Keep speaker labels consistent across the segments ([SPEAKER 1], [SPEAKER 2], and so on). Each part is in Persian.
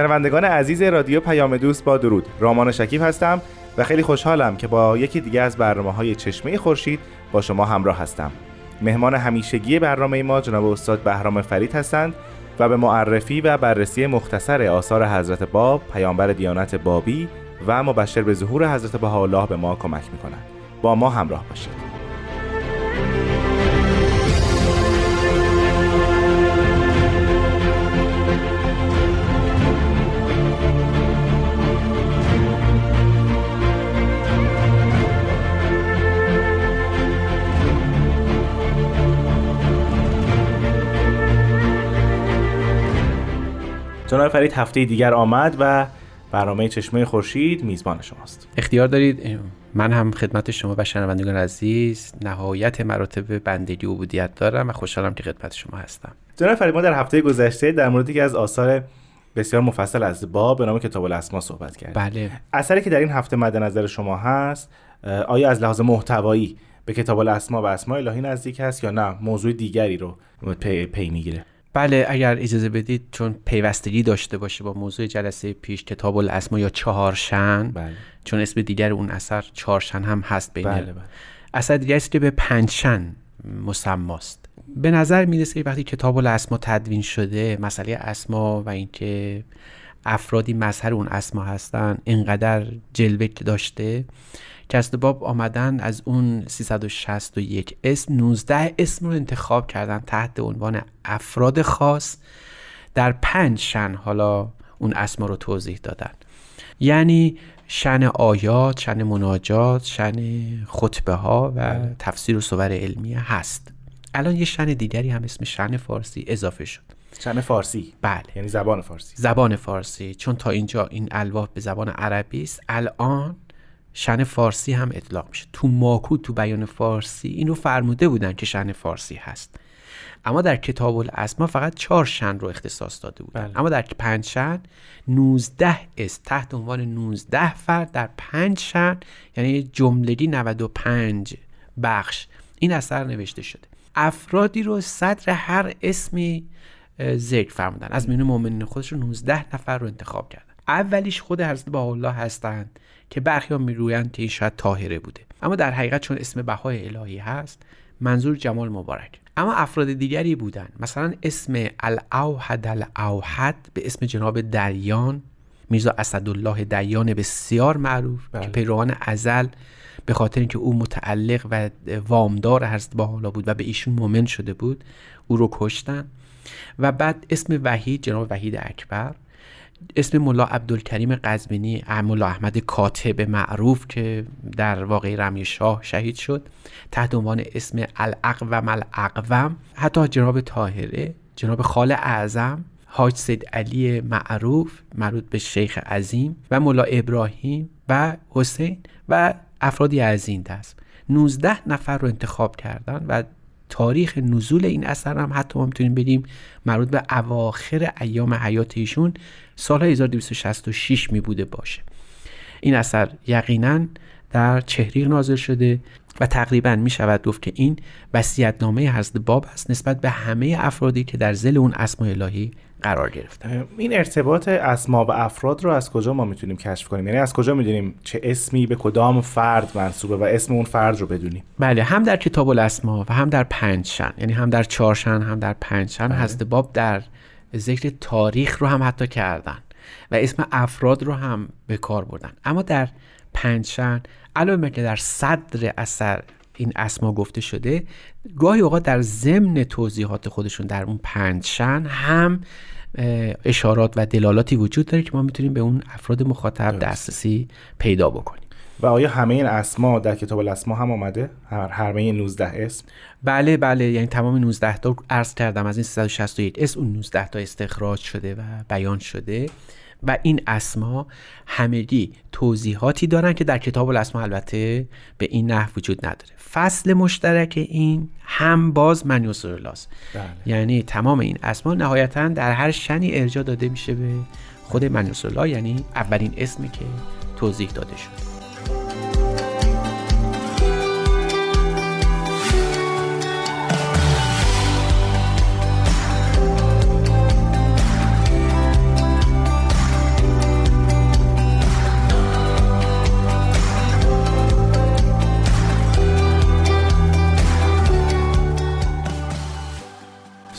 [SPEAKER 1] شنوندگان عزیز رادیو پیام دوست با درود. رامان شکیب هستم و خیلی خوشحالم که با یکی دیگه از برنامه های چشمه خورشید با شما همراه هستم. مهمان همیشگی برنامه ما جناب استاد بهرام فرید هستند و به معرفی و بررسی مختصر آثار حضرت باب پیامبر دیانت بابی و مبشر به ظهور حضرت بهاءالله به ما کمک می‌کنند. با ما همراه باشید. جناب فرید هفته دیگر آمد و برنامه چشمه خورشید میزبان شماست.
[SPEAKER 2] اختیار دارید؟ من هم خدمت شما و شنوندگان عزیز نهایت مراتب بندگی و عبودیت دارم و خوشحالم که خدمت شما هستم.
[SPEAKER 1] جناب فرید ما در هفته گذشته در مورد یکی از آثار بسیار مفصل از با به نام کتاب الاسما صحبت کردیم.
[SPEAKER 2] بله.
[SPEAKER 1] اثری که در این هفته مد نظر شما هست آیا از لحاظ محتوایی به کتاب الاسما و اسماء الهی نزدیک هست یا نه؟ موضوع دیگری رو پی, پی می‌گیره.
[SPEAKER 2] بله اگر اجازه بدید چون پیوستگی داشته باشه با موضوع جلسه پیش کتاب الاسما یا چهارشن
[SPEAKER 1] بله.
[SPEAKER 2] چون اسم دیگر اون اثر چهارشن هم هست بین
[SPEAKER 1] بله بله.
[SPEAKER 2] اثر است که به پنجشن مسماست به نظر می‌رسه وقتی کتاب الاسما تدوین شده مسئله اسما و اینکه افرادی مظهر اون اسما هستن اینقدر جلوه داشته که باب آمدن از اون 361 اسم 19 اسم رو انتخاب کردن تحت عنوان افراد خاص. در پنج شن حالا اون اسما رو توضیح دادن. یعنی شن آیات، شن مناجات، شن خطبه ها و. تفسیر و صور علمیه هست. الان یه شن دیگری هم اسم شن فارسی اضافه شد.
[SPEAKER 1] شن فارسی؟
[SPEAKER 2] بله.
[SPEAKER 1] یعنی زبان فارسی.
[SPEAKER 2] زبان فارسی. چون تا اینجا این الواح به زبان عربی است الان شن فارسی هم اطلاق میشه. تو ماکو تو بیان فارسی اینو فرموده بودن که شن فارسی هست. اما در کتاب الاسما فقط چهار شن رو اختصاص داده بودن.
[SPEAKER 1] بله.
[SPEAKER 2] اما در پنج شن 19 است تحت عنوان 19 فرد در پنج شن یعنی جملگی 95 بخش این اثر نوشته شده. افرادی رو صدر هر اسمی ذکر فرمودن. از میون مؤمنین خودشون 19 نفر رو انتخاب کردن. اولیش خود حضرت با الله هستند که برخی ها می‌گویند که این شاید طاهره بوده. اما در حقیقت چون اسم بهای الهی هست منظور جمال مبارک. اما افراد دیگری بودند. مثلا اسم الاوحد الاوحد به اسم جناب دریان میرزا اسدالله دیان بسیار معروف
[SPEAKER 1] بله.
[SPEAKER 2] که پیروان ازل به خاطر اینکه او متعلق و وامدار حضرت با حالا بود و به ایشون مؤمن شده بود او رو کشتن. و بعد اسم وحید جناب وحید اکبر. اسم ملا عبدالکریم قزوینی ملا احمد کاتب معروف که در واقع رمی شاه شهید شد تحت عنوان اسم الاقوم الاقوم حتی جناب طاهره جناب خال اعظم حاج سید علی معروف مربوط به شیخ عظیم و ملا ابراهیم و حسین و افرادی از این دست. 19 نفر رو انتخاب کردن و تاریخ نزول این اثر هم حتی ما می‌تونیم بگیم مربوط به اواخر ایام حیات ایشون سال 1266 می بوده باشه. این اثر یقینا در چهریق نازل شده. و تقریبا می شود گفت که این وصیت‌نامه حضرت باب است نسبت به همه افرادی که در زل اون اسماء الهی قرار گرفتن.
[SPEAKER 1] این ارتباط اسما و افراد رو از کجا ما می‌تونیم کشف کنیم؟ یعنی از کجا می‌دونیم چه اسمی به کدام فرد منصوبه و اسم اون فرد رو بدونیم؟
[SPEAKER 2] بله هم در کتاب الاسما و هم در پنج شن یعنی هم در چهار شن هم در پنج شن
[SPEAKER 1] بله.
[SPEAKER 2] حضرت باب در ذکر تاریخ رو هم حتی کردن و اسم افراد رو هم به کار بردن. اما در پنج شن علاوه که در صدر اثر این اسما گفته شده گاهی اوقات در ضمن توضیحات خودشون در اون پنج شن هم اشارات و دلالاتی وجود داره که ما می‌تونیم به اون افراد مخاطب دسترسی پیدا بکنیم.
[SPEAKER 1] و آیا همه این اسما در کتاب الاسما هم آمده؟ هر همه 19 اسم؟
[SPEAKER 2] بله بله یعنی تمام 19 تا عرض کردم از این 361 اسم اون 19 تا استخراج شده و بیان شده. و این اسما همگی توضیحاتی دارن که در کتاب الاسما البته به این نحو وجود نداره. فصل مشترک این هم باز منیوس بله. یعنی تمام این اسما نهایتا در هر شنی ارجا داده میشه به خود منیوس یعنی اولین اسمی که توضیح داده شده.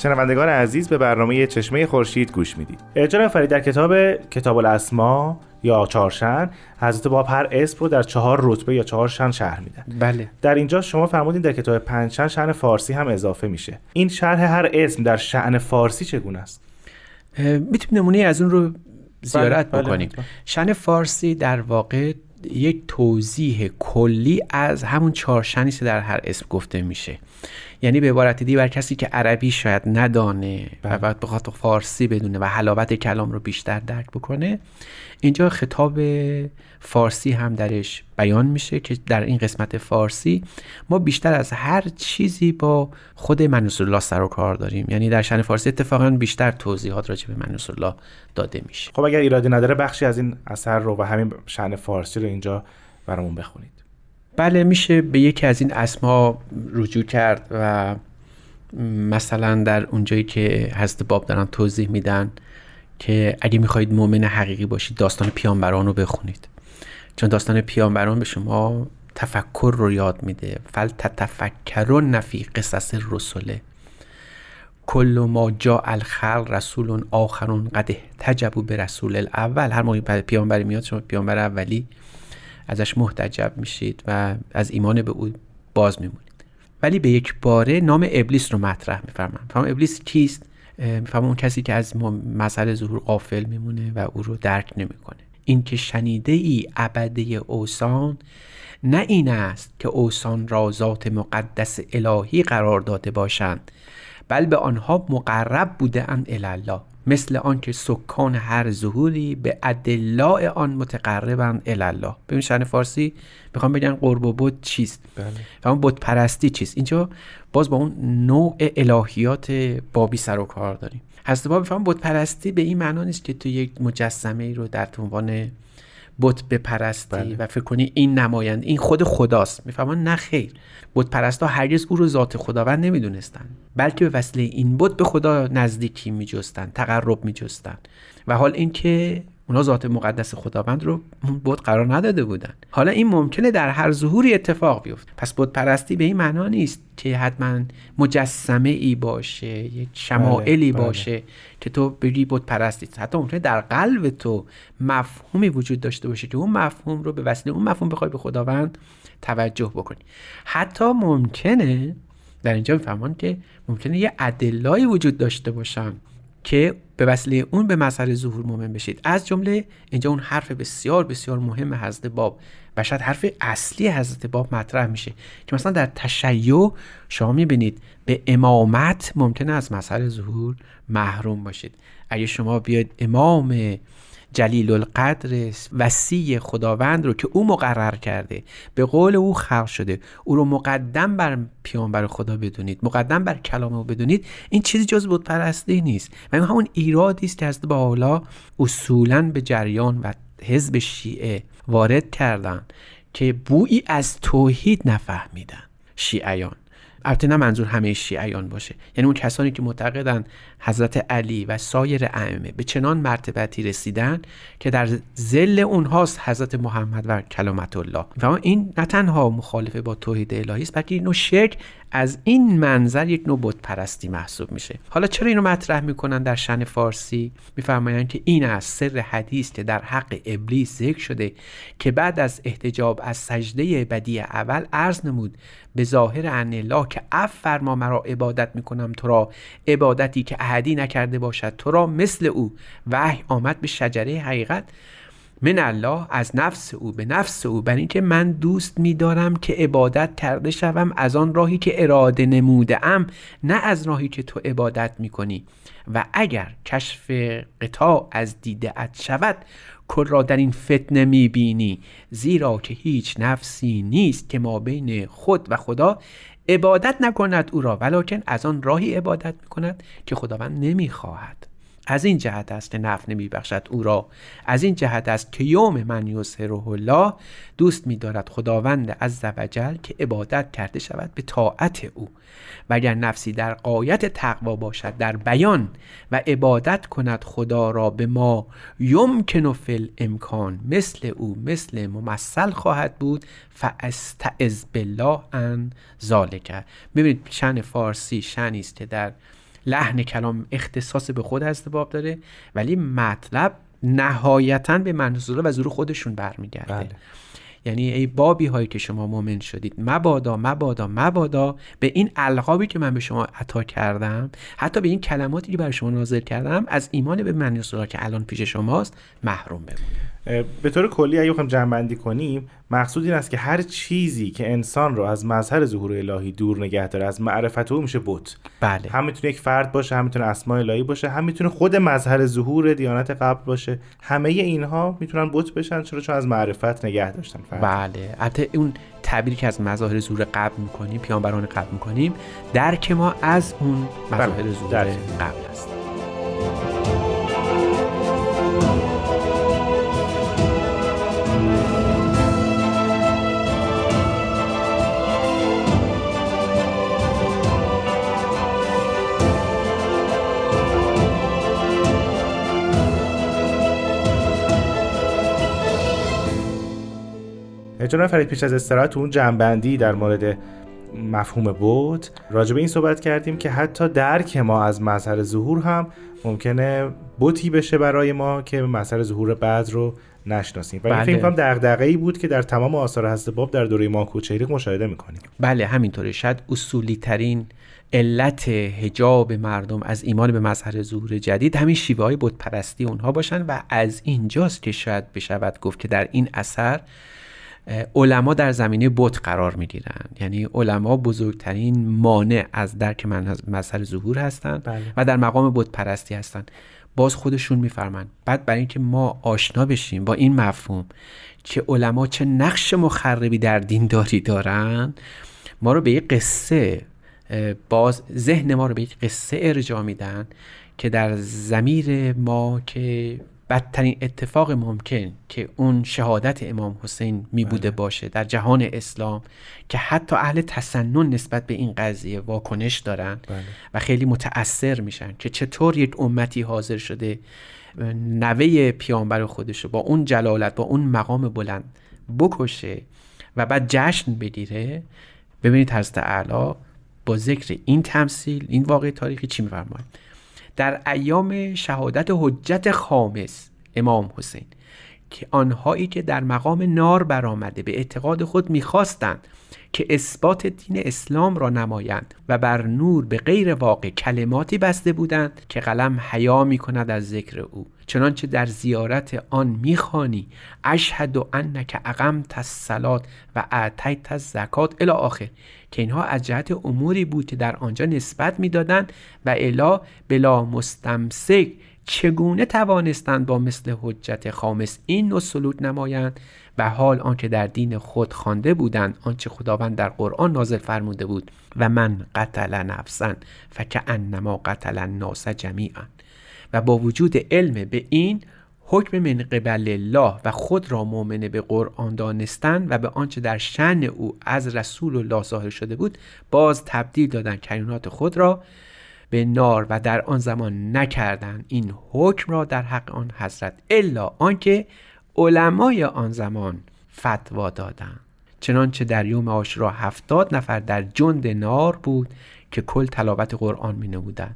[SPEAKER 1] شنوندگان عزیز به برنامه چشمه خورشید گوش می‌دید. ارجان فرید در کتاب کتاب الاسما یا چهارشن حضرت باب هر اسم رو در چهار رتبه یا چهار شن شهر میدن.
[SPEAKER 2] بله.
[SPEAKER 1] در اینجا شما فرمودین در کتاب پنج شن شن فارسی هم اضافه میشه. این شرح هر اسم در شعن فارسی چگونه است؟
[SPEAKER 2] می‌تونیم نمونه از اون رو زیارت
[SPEAKER 1] بله،
[SPEAKER 2] بکنیم.
[SPEAKER 1] بله.
[SPEAKER 2] شن فارسی در واقع یک توضیح کلی از همون چهار شنی که در هر اسم گفته میشه. یعنی به عبارت دیگه بر کسی که عربی شاید ندانه و
[SPEAKER 1] بله.
[SPEAKER 2] بعد بخواد فارسی بدونه و حلاوت کلام رو بیشتر درک بکنه اینجا خطاب فارسی هم درش بیان میشه که در این قسمت فارسی ما بیشتر از هر چیزی با خود منوس الله سر و کار داریم. یعنی در شن فارسی اتفاقا بیشتر توضیحات راجع به منوس الله داده میشه.
[SPEAKER 1] خب اگر ایرادی نداره بخشی از این اثر رو و همین شعن فارسی رو اینجا برامون بخونید.
[SPEAKER 2] بله میشه به یکی از این اسما رجوع کرد و مثلا در اونجایی که حضرت باب دارن توضیح میدن که اگه می‌خواهید مؤمن حقیقی باشید داستان پیامبران رو بخونید. چون داستان پیامبران به شما تفکر رو یاد میده. فل تتفکرون نفی قصص رسوله کل ما جا الخلق رسول آخرون قد تجبو به رسول الاول. هر موقع پیامبری میاد شما پیامبر اولی. ازش محتجب میشید و از ایمان به او باز میمونید. ولی به یک باره نام ابلیس رو مطرح میفرمم. فهم ابلیس کیست؟ می‌فهمم اون کسی که از مسئله ظهور قافل میمونه و او رو درک نمی‌کنه. این که شنیده ای ابده اوسان نه این است که اوسان را ذات مقدس الهی قرار داده باشند بل به آنها مقرب بوده اند الله. مثل آنکه سکان هر ظهوری به ادلاء آن متقربند الله ببین شأن فارسی می‌خوام بگن قرب و بود چیست؟
[SPEAKER 1] بله.
[SPEAKER 2] و اون بود پرستی چیست؟ اینجا باز با اون نوع الهیات بابی سر و کار داریم. حضرت باب می‌فهمم بود پرستی به این معنا نیست که تو یک مجسمه ای رو در عنوان بت بپرستی
[SPEAKER 1] بله.
[SPEAKER 2] و فکر کنی این نمایند این خود خداست. می‌فهمن نه خیر. بت پرستا هرگز او رو ذات خداوند نمی‌دونستن بلکه به وسیله این بت به خدا نزدیکی میجستن تقرب میجستن. و حال اینکه اونا ذات مقدس خداوند رو بود قرار نداده بودن. حالا این ممکنه در هر ظهوری اتفاق بیفته. پس بود پرستی به این معنا نیست که حتما مجسمه ای باشه یک شمائلی
[SPEAKER 1] بله.
[SPEAKER 2] باشه که تو بگی بود پرستی حتی ممکنه در قلب تو مفهومی وجود داشته باشه که اون مفهوم رو به وسیله اون مفهوم بخوای به خداوند توجه بکنی. حتی ممکنه در اینجا میفهمان که ممکنه یه ادلایی وجود داشته باشن که به وسیله اون به مسئله ظهور مؤمن بشید. از جمله اینجا اون حرف بسیار بسیار مهم حضرت باب و شاید حرف اصلی حضرت باب مطرح میشه که مثلا در تشیع شما می‌بینید به امامت ممکنه از مسئله ظهور محروم باشید. اگه شما بیاید امام جلیل القدر وسیع خداوند رو که او مقرر کرده به قول او خلق شده. او رو مقدم بر پیامبر خدا بدونید مقدم بر کلام او بدونید. این چیزی جز بود پرستی نیست. و این همون ایرادی است که از با حالا اصولا به جریان و حزب شیعه وارد کردن که بویی از توحید نفهمیدن. شیعیان. البته نه منظور همه شیعیان باشه. یعنی اون کسانی که معتقدن حضرت علی و سایر ائمه به چنان مرتبتی رسیدن که در زل اونهاست حضرت محمد و کلامت الله. و این نه تنها مخالفه با توحید الهی است بلکه اینو شرک از این منظر یک نوع بت پرستی محسوب میشه. حالا چرا اینو مطرح می‌کنن در شن فارسی؟ میفرمایند که این از سر حدیث که در حق ابلیس ذکر شده که بعد از احتجاب از سجده بدی اول عرض نمود به ظاهر ان الله که اف فرما مرا عبادت می‌کنم تو را عبادتی که احدی نکرده باشد تو را مثل او وحی آمد به شجره حقیقت. من الله از نفس او به نفس او. بر اینکه من دوست میدارم که عبادت کرده شوم از آن راهی که اراده نموده ام نه از راهی که تو عبادت می‌کنی. و اگر کشف قطاع از دیده ات شود کل را در این فتنه می‌بینی. زیرا که هیچ نفسی نیست که ما بین خود و خدا عبادت نکند او را ولکن از آن راهی عبادت می‌کند که خداوند نمی‌خواهد. از این جهت است که نفع نمیبخشد او را. از این جهت است که یوم من یسره الله دوست میدارد خداوند عز وجل که عبادت کرده شود به طاعت او. و اگر نفسی در قایت تقوا باشد در بیان و عبادت کند خدا را به ما یمکن فل امکان مثل او مثل ممثل خواهد بود. فاستعذ بالله ان ذالک ببینید شن فارسی شنی است که در لحن کلام اختصاص به خود باب داره ولی مطلب نهایتا به منظور و زور خودشون برمیگرده بله. یعنی ای بابی هایی که شما مؤمن شدید مبادا مبادا مبادا به این القابی که من به شما عطا کردم حتی به این کلماتی که برای شما نازل کردم از ایمان به من که الان پیش شماست محروم بمونه
[SPEAKER 1] به طور کلی اگه بخوایم جمع کنیم مقصود این است که هر چیزی که انسان رو از مظهر ظهور الهی دور نگه داره از معرفت او میشه بت.
[SPEAKER 2] بله.
[SPEAKER 1] هم می‌تونه یک فرد باشه هم می‌تونه اسماء الهی باشه هم می‌تونه خود مظهر ظهور دیانت قبل باشه. همه اینها می‌تونن بت بشن چرا؟ چون از معرفت نگه داشتن فرد.
[SPEAKER 2] بله. البته اون تعبیری که از مظاهر ظهور قبل می‌کنیم پیامبران قبل می‌کنیم درک ما از اون مظاهر بله. ظهور قبل است.
[SPEAKER 1] جناب فرید پیش از استراحت اون جنبندی در مورد مفهوم بود. راجع به این صحبت کردیم که حتی درک ما از مظهر ظهور هم ممکنه بوتی بشه برای ما که مظهر ظهور بعد رو نشناسیم. و بله. این فکر کنم دغدغه ای بود که در تمام آثار حضرت باب در دوره ما کوچریق مشاهده می‌کنیم.
[SPEAKER 2] بله همینطوره. شاید اصولی ترین علت هجاب مردم از ایمان به مظهر ظهور جدید همین شیوه های بت پرستی اونها باشن و از اینجاست که شاید بشود گفت که در این اثر علما در زمینه بت قرار می‌گیرن. یعنی علما بزرگترین مانع از درک مظهر ظهور هستند بله. و در مقام بت پرستی هستند باز خودشون میفرمند بعد برای اینکه ما آشنا بشیم با این مفهوم که علما چه نقش مخربی در دینداری دارن ما رو به یک قصه باز ذهن ما رو به یک قصه ارجاع میدن که در زمیر ما که بدترین اتفاق ممکن که اون شهادت امام حسین می بوده بله. باشه در جهان اسلام که حتی اهل تسنن نسبت به این قضیه واکنش دارن بله. و خیلی متأثر میشن که چطور یک امتی حاضر شده نوه پیامبر خودش رو با اون جلالت با اون مقام بلند بکشه و بعد جشن بگیره ببینید حضرت اعلی با ذکر این تمثیل این واقع تاریخی چی میفرماید در ایام شهادت حجت خامس امام حسین. که آنهایی که در مقام نار برآمده به اعتقاد خود می‌خواستند که اثبات دین اسلام را نمایند و بر نور به غیر واقع کلماتی بسته بودند که قلم حیا می کند از ذکر او. چنانچه در زیارت آن می‌خوانی اشهد و انک اقمت الصلات و اعطیت الزکات الی آخر که اینها از جهت اموری بود که در آنجا نسبت می‌دادند و الا بلا مستمسک چگونه توانستند با مثل حجت خامس این نوع سلوک نمایند و حال آنکه در دین خود خوانده بودند آنچه خداوند در قرآن نازل فرموده بود و من قتل نفسا فکأنما قتل الناس جمیعا. و با وجود علم به این حکم من قبل الله و خود را مؤمن به قرآن دانستن و به آنچه در شن او از رسول الله ظاهر شده بود باز تبدیل دادن کرونات خود را به نار و در آن زمان نکردند. این حکم را در حق آن حضرت الا آنکه علمای آن زمان فتوا دادند. چنانچه در یوم عاشورا هفتاد نفر در جند نار بود که کل تلاوت قرآن می نمودند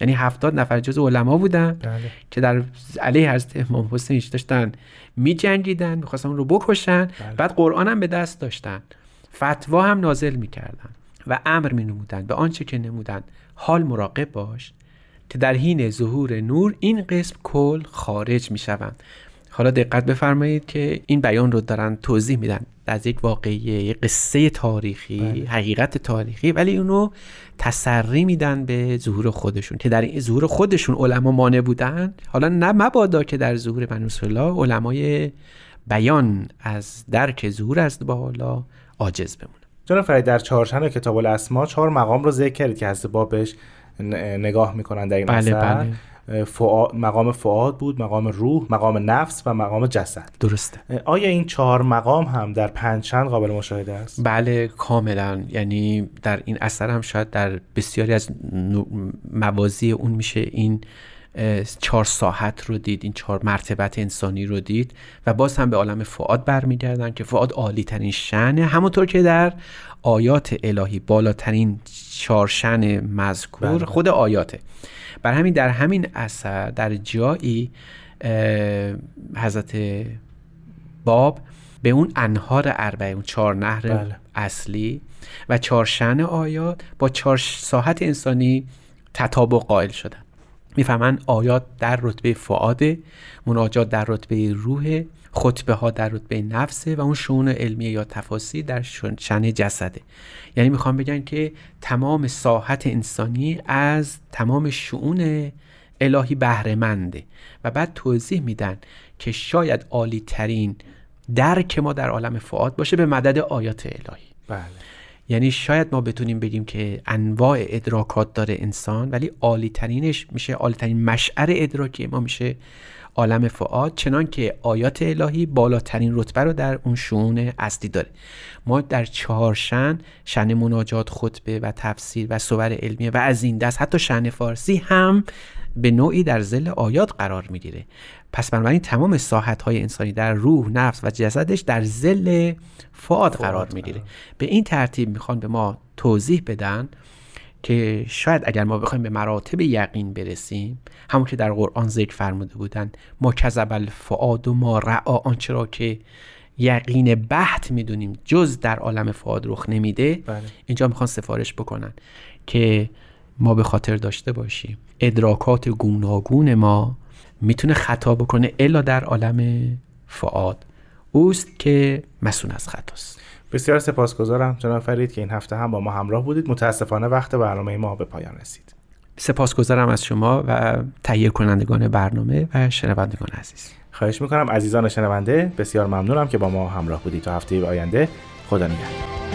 [SPEAKER 2] یعنی هفتاد نفر جز علما بودن
[SPEAKER 1] بله.
[SPEAKER 2] که در علیه حضرت امام حسین داشتن؟ می جنگیدن می‌خواستن اون رو بکشن.
[SPEAKER 1] بله.
[SPEAKER 2] بعد قرآن هم به دست داشتن. فتوا هم نازل می‌کردن و امر می نمودن به آنچه که نمودن حال مراقب باش که در حین ظهور نور این قسم کل خارج می شوند حالا دقت بفرمایید که این بیان رو دارن توضیح میدن از یک واقعیه یک قصه تاریخی
[SPEAKER 1] بله.
[SPEAKER 2] حقیقت تاریخی ولی اونو تسری میدن به ظهور خودشون که در این ظهور خودشون علما مانع بودن. حالا نه مبادا که در ظهور الله علمای بیان از درک ظهور از با حالا عاجز بمونه
[SPEAKER 1] جناب فرید در چهارشن کتاب الاسما چهار مقام رو ذکر کردید که حضرت بابش نگاه می‌کنن در این
[SPEAKER 2] بله
[SPEAKER 1] اثر.
[SPEAKER 2] بله.
[SPEAKER 1] فعاد، مقام فعاد بود مقام روح مقام نفس و مقام جسد.
[SPEAKER 2] درسته.
[SPEAKER 1] آیا این چهار مقام هم در پنجشن قابل مشاهده است؟
[SPEAKER 2] بله کاملا. یعنی در این اثر هم شاید در بسیاری از نو- موازی اون میشه این چهار ساحت رو دید این چهار مرتبت انسانی رو دید و باز هم به عالم فعاد برمیگردن که فعاد عالی ترین شنه همونطور که در آیات الهی بالاترین چهار شن مذکور
[SPEAKER 1] بله.
[SPEAKER 2] خود آیاته بر همین در همین اثر در جایی حضرت باب به اون انهار اربعه اون چهار نهر
[SPEAKER 1] بله.
[SPEAKER 2] اصلی و چهار شن آیات با چهار ساحت انسانی تطابق قائل شدن می‌فهمن آیات در رتبه فعاده مناجات در رتبه روح خطبه ها در رتبه نفسه و اون شون علمیه یا تفاصیل در شن جسده. یعنی می‌خوام بگن که تمام ساحت انسانی از تمام شعون الهی بهرهمنده و بعد توضیح میدن که شاید عالی ترین درک ما در عالم فعاد باشه به مدد آیات الهی.
[SPEAKER 1] بله.
[SPEAKER 2] یعنی شاید ما بتونیم بگیم که انواع ادراکات داره انسان ولی عالی ترینش میشه عالی ترین مشعر ادراکی ما میشه عالم فعاد چنان که آیات الهی بالاترین رتبه رو در اون شعون اصلی داره. ما در چهار شن شن مناجات خطبه و تفسیر و صور علمیه و از این دست حتی شن فارسی هم به نوعی در زل آیات قرار می‌گیره. پس بنابراین تمام ساحت های انسانی در روح نفس و جسدش در زل فعاد قرار می‌گیره. به این ترتیب می‌خوان به ما توضیح بدن که شاید اگر ما بخوایم به مراتب یقین برسیم همون که در قرآن ذکر فرموده بودن ما کذب الفعاد و ما رعا آنچه را که یقین بحت می‌دونیم جز در عالم فعاد رخ نمیده
[SPEAKER 1] بله.
[SPEAKER 2] اینجا می‌خوان سفارش بکنن که ما به خاطر داشته باشیم. ادراکات گوناگون ما می‌تونه خطا بکنه الا در عالم فعاد اوست که مسئول از خطاست.
[SPEAKER 1] بسیار سپاسگزارم جناب فرید که این هفته هم با ما همراه بودید. متاسفانه وقت برنامه ما به پایان رسید.
[SPEAKER 2] سپاسگزارم از شما و تهیه کنندگان برنامه و شنوندگان عزیز.
[SPEAKER 1] خواهش می‌کنم عزیزان شنونده بسیار ممنونم که با ما همراه بودید تا هفته آینده. خدا نگهدار.